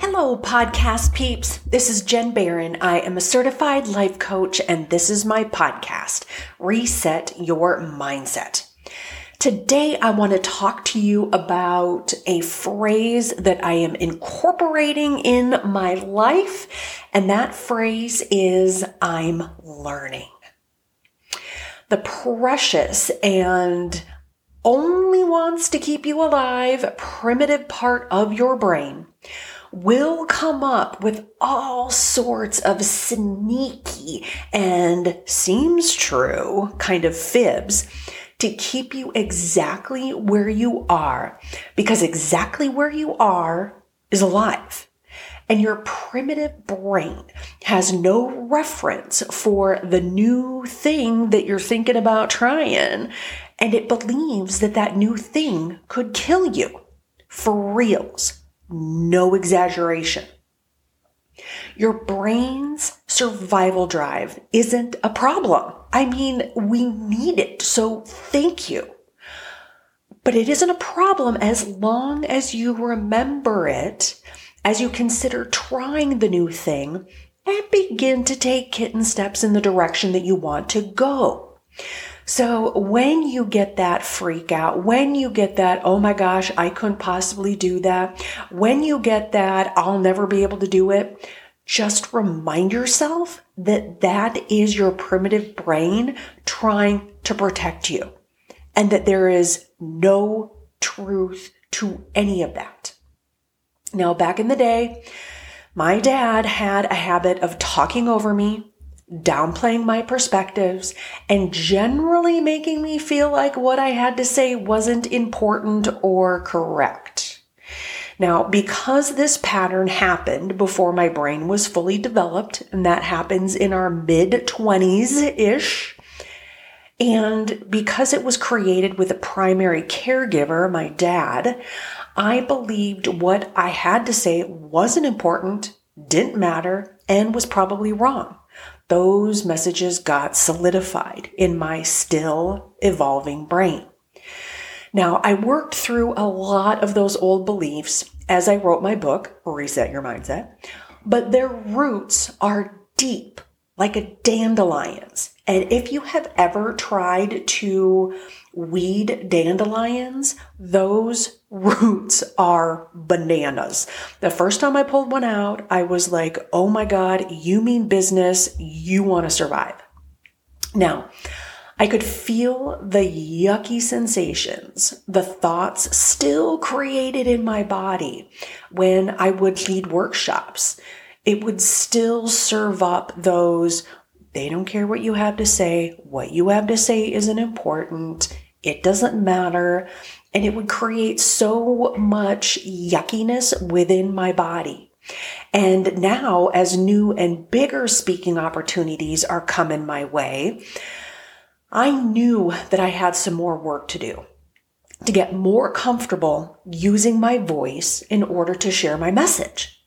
Hello, podcast peeps. This is Jen Barron. I am a certified life coach, and this is my podcast, Reset Your Mindset. Today, I want to talk to you about a phrase that I am incorporating in my life, and that phrase is I'm learning. The precious and only wants to keep you alive primitive part of your brain will come up with all sorts of sneaky and seems true kind of fibs to keep you exactly where you are because exactly where you are is alive. And your primitive brain has no reference for the new thing that you're thinking about trying. And it believes that that new thing could kill you for reals. No exaggeration. Your brain's survival drive isn't a problem. I mean, we need it, so thank you. But it isn't a problem as long as you remember it, as you consider trying the new thing, and begin to take kitten steps in the direction that you want to go. So when you get that freak out, when you get that, oh my gosh, I couldn't possibly do that, when you get that, I'll never be able to do it, just remind yourself that that is your primitive brain trying to protect you and that there is no truth to any of that. Now, back in the day, my dad had a habit of talking over me downplaying my perspectives, and generally making me feel like what I had to say wasn't important or correct. Now, because this pattern happened before my brain was fully developed, and that happens in our mid 20s ish, and because it was created with a primary caregiver, my dad, I believed what I had to say wasn't important, didn't matter, and was probably wrong those messages got solidified in my still evolving brain. Now, I worked through a lot of those old beliefs as I wrote my book, Reset Your Mindset, but their roots are deep, like a dandelion's. And if you have ever tried to weed dandelions, those roots are bananas. The first time I pulled one out, I was like, oh my God, you mean business. You want to survive. Now, I could feel the yucky sensations, the thoughts still created in my body when I would lead workshops. It would still serve up those, they don't care what you have to say. What you have to say isn't important. It doesn't matter. And it would create so much yuckiness within my body. And now, as new and bigger speaking opportunities are coming my way, I knew that I had some more work to do to get more comfortable using my voice in order to share my message.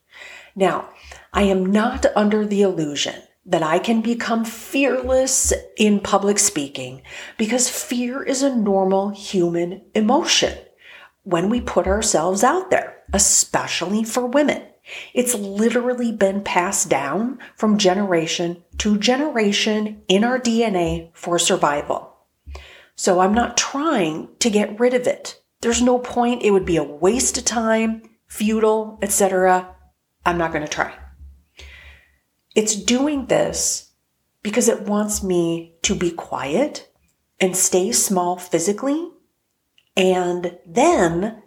Now, I am not under the illusion that I can become fearless in public speaking because fear is a normal human emotion when we put ourselves out there, especially for women. It's literally been passed down from generation to generation in our DNA for survival. So I'm not trying to get rid of it. There's no point. It would be a waste of time, futile, etc. I'm not going to try. It's doing this because it wants me to be quiet and stay small physically. And then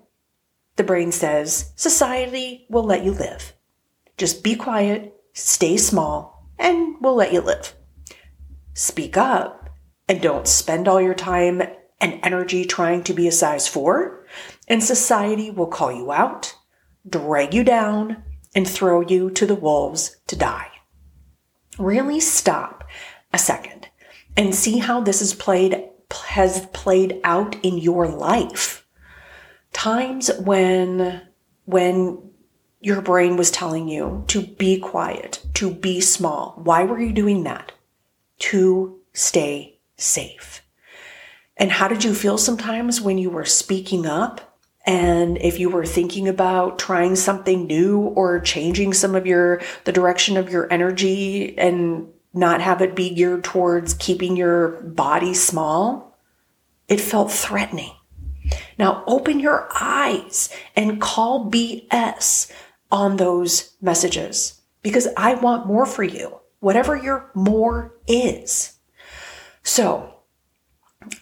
the brain says, society will let you live. Just be quiet, stay small, and we'll let you live. Speak up and don't spend all your time and energy trying to be a size four, and society will call you out, drag you down, and throw you to the wolves to die really stop a second and see how this is played has played out in your life. Times when when your brain was telling you to be quiet, to be small. Why were you doing that? To stay safe. And how did you feel sometimes when you were speaking up And if you were thinking about trying something new or changing some of your, the direction of your energy and not have it be geared towards keeping your body small, it felt threatening. Now open your eyes and call BS on those messages because I want more for you, whatever your more is. So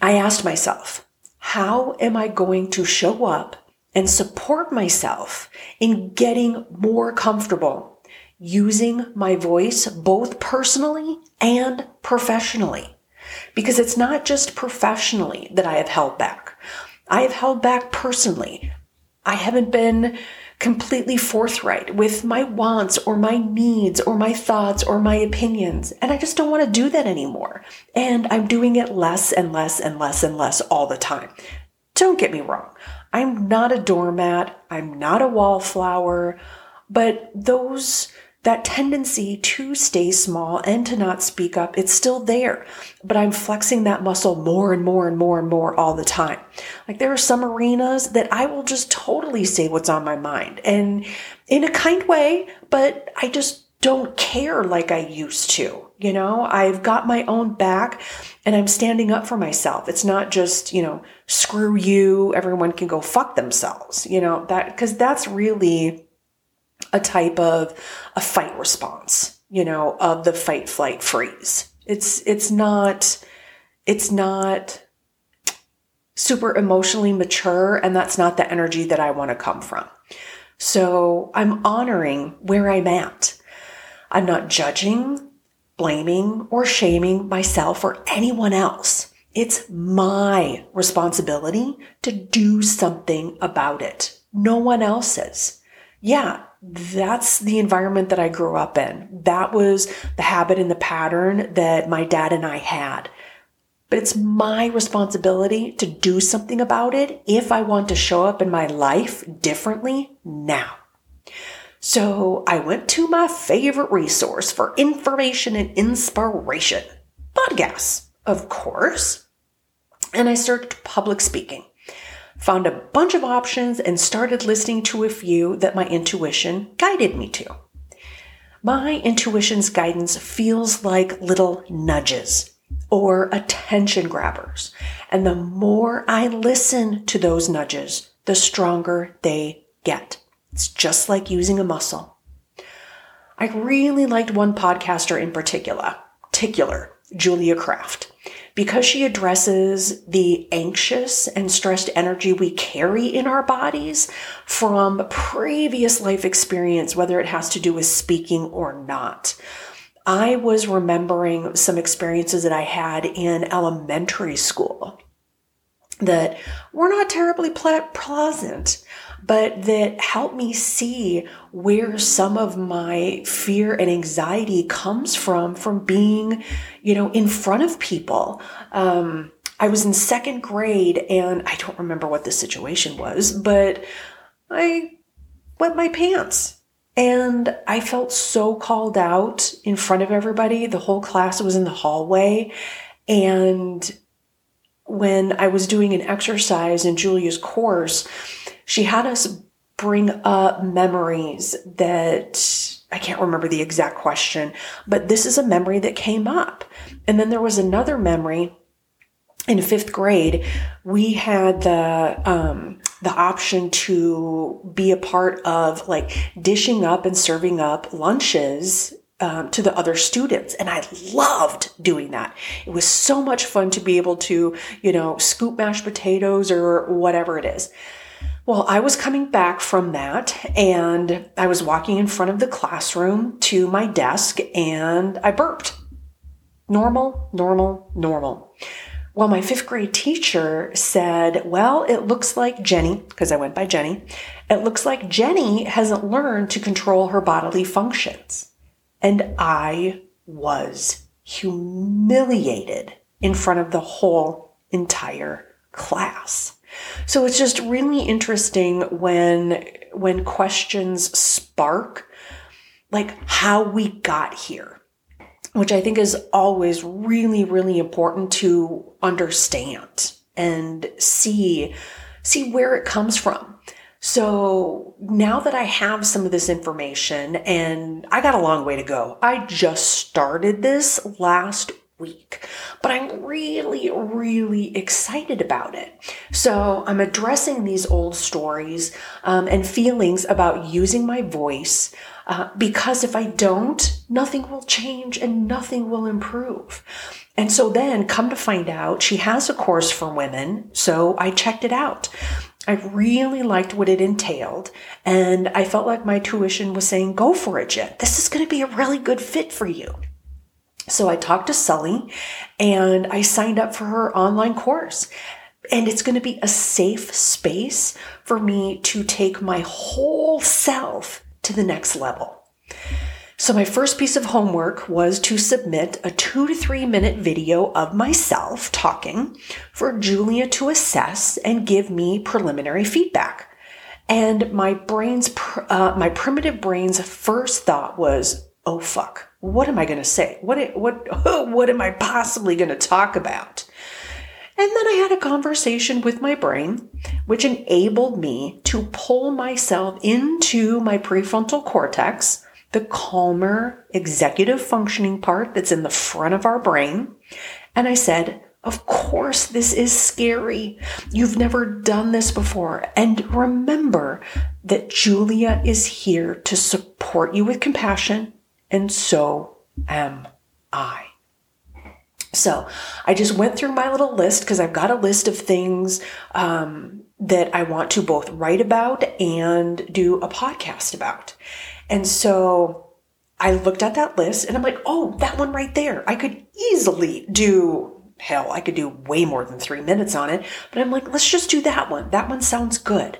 I asked myself, how am I going to show up and support myself in getting more comfortable using my voice both personally and professionally? Because it's not just professionally that I have held back. I have held back personally. I haven't been completely forthright with my wants or my needs or my thoughts or my opinions. And I just don't want to do that anymore. And I'm doing it less and less and less and less all the time. Don't get me wrong. I'm not a doormat. I'm not a wallflower, but those that tendency to stay small and to not speak up, it's still there. But I'm flexing that muscle more and more and more and more all the time. Like there are some arenas that I will just totally say what's on my mind and in a kind way, but I just don't care like I used to. You know, I've got my own back and I'm standing up for myself. It's not just, you know, screw you, everyone can go fuck themselves, you know, that, cause that's really a type of a fight response, you know, of the fight, flight, freeze. It's, it's not, it's not super emotionally mature and that's not the energy that I want to come from. So I'm honoring where I'm at. I'm not judging, blaming, or shaming myself or anyone else. It's my responsibility to do something about it. No one else's. Yeah, that's the environment that I grew up in. That was the habit and the pattern that my dad and I had. But it's my responsibility to do something about it if I want to show up in my life differently now. So I went to my favorite resource for information and inspiration podcasts, of course. And I searched public speaking found a bunch of options, and started listening to a few that my intuition guided me to. My intuition's guidance feels like little nudges or attention grabbers. And the more I listen to those nudges, the stronger they get. It's just like using a muscle. I really liked one podcaster in particular, particular, Julia Kraft because she addresses the anxious and stressed energy we carry in our bodies from previous life experience, whether it has to do with speaking or not. I was remembering some experiences that I had in elementary school that were not terribly pleasant but that helped me see where some of my fear and anxiety comes from, from being, you know, in front of people. Um, I was in second grade and I don't remember what the situation was, but I wet my pants. And I felt so called out in front of everybody. The whole class was in the hallway. And when I was doing an exercise in Julia's course, she had us bring up memories that I can't remember the exact question, but this is a memory that came up. And then there was another memory in fifth grade. We had the, um, the option to be a part of like dishing up and serving up lunches um, to the other students. And I loved doing that. It was so much fun to be able to, you know, scoop mashed potatoes or whatever it is. Well, I was coming back from that and I was walking in front of the classroom to my desk and I burped. Normal, normal, normal. Well, my fifth grade teacher said, Well, it looks like Jenny, because I went by Jenny, it looks like Jenny hasn't learned to control her bodily functions. And I was humiliated in front of the whole entire class. So it's just really interesting when when questions spark like how we got here, which I think is always really really important to understand and see see where it comes from. So now that I have some of this information and I got a long way to go, I just started this last week, but I'm really, really excited about it. So I'm addressing these old stories um, and feelings about using my voice uh, because if I don't, nothing will change and nothing will improve. And so then come to find out she has a course for women. So I checked it out. I really liked what it entailed. And I felt like my tuition was saying, go for it, Jen. This is going to be a really good fit for you. So I talked to Sully and I signed up for her online course. And it's going to be a safe space for me to take my whole self to the next level. So my first piece of homework was to submit a two to three minute video of myself talking for Julia to assess and give me preliminary feedback. And my brain's, uh, my primitive brain's first thought was, oh fuck, what am I going to say? What, what, what am I possibly going to talk about? And then I had a conversation with my brain, which enabled me to pull myself into my prefrontal cortex, the calmer executive functioning part that's in the front of our brain. And I said, of course, this is scary. You've never done this before. And remember that Julia is here to support you with compassion and so am I. So I just went through my little list because I've got a list of things um, that I want to both write about and do a podcast about. And so I looked at that list and I'm like, oh, that one right there. I could easily do, hell, I could do way more than three minutes on it. But I'm like, let's just do that one. That one sounds good.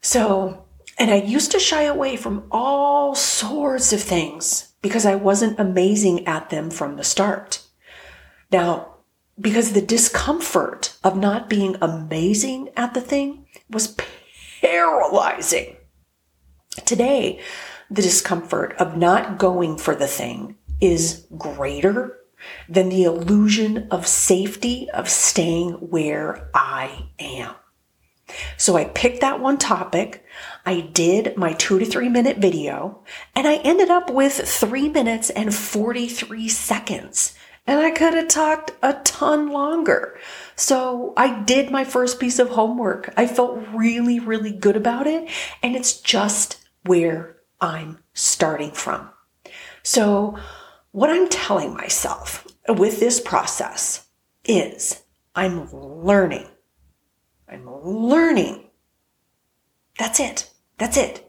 So, and I used to shy away from all sorts of things because I wasn't amazing at them from the start. Now, because the discomfort of not being amazing at the thing was paralyzing. Today, the discomfort of not going for the thing is greater than the illusion of safety of staying where I am. So I picked that one topic. I did my two to three minute video and I ended up with three minutes and 43 seconds. And I could have talked a ton longer. So I did my first piece of homework. I felt really, really good about it. And it's just where I'm starting from. So what I'm telling myself with this process is I'm learning I'm learning. That's it. That's it.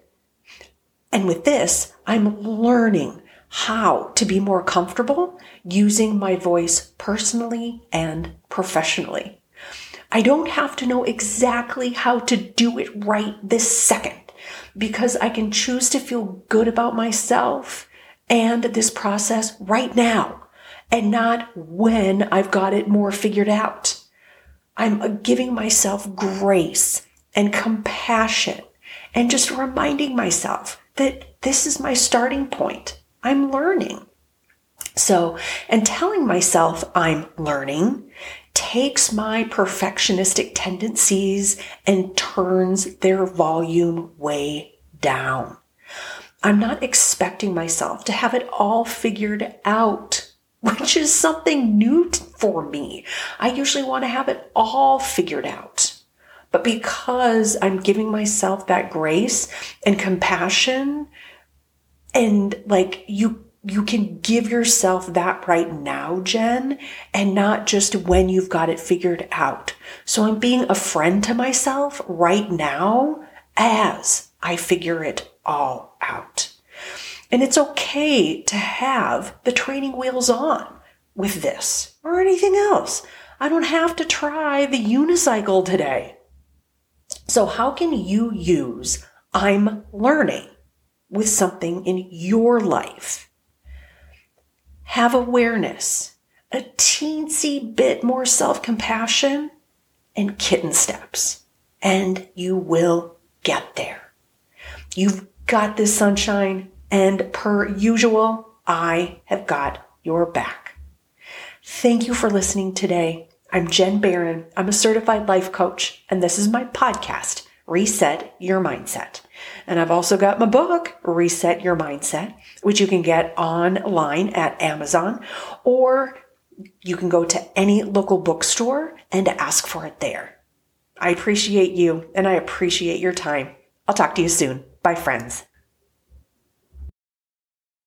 And with this, I'm learning how to be more comfortable using my voice personally and professionally. I don't have to know exactly how to do it right this second because I can choose to feel good about myself and this process right now and not when I've got it more figured out. I'm giving myself grace and compassion and just reminding myself that this is my starting point. I'm learning. So, and telling myself I'm learning takes my perfectionistic tendencies and turns their volume way down. I'm not expecting myself to have it all figured out which is something new for me. I usually want to have it all figured out. But because I'm giving myself that grace and compassion and like you you can give yourself that right now, Jen, and not just when you've got it figured out. So I'm being a friend to myself right now as I figure it all out. And it's okay to have the training wheels on with this or anything else. I don't have to try the unicycle today. So, how can you use I'm learning with something in your life? Have awareness, a teensy bit more self compassion, and kitten steps, and you will get there. You've got this sunshine. And per usual, I have got your back. Thank you for listening today. I'm Jen Barron. I'm a certified life coach, and this is my podcast, Reset Your Mindset. And I've also got my book, Reset Your Mindset, which you can get online at Amazon or you can go to any local bookstore and ask for it there. I appreciate you and I appreciate your time. I'll talk to you soon. Bye, friends.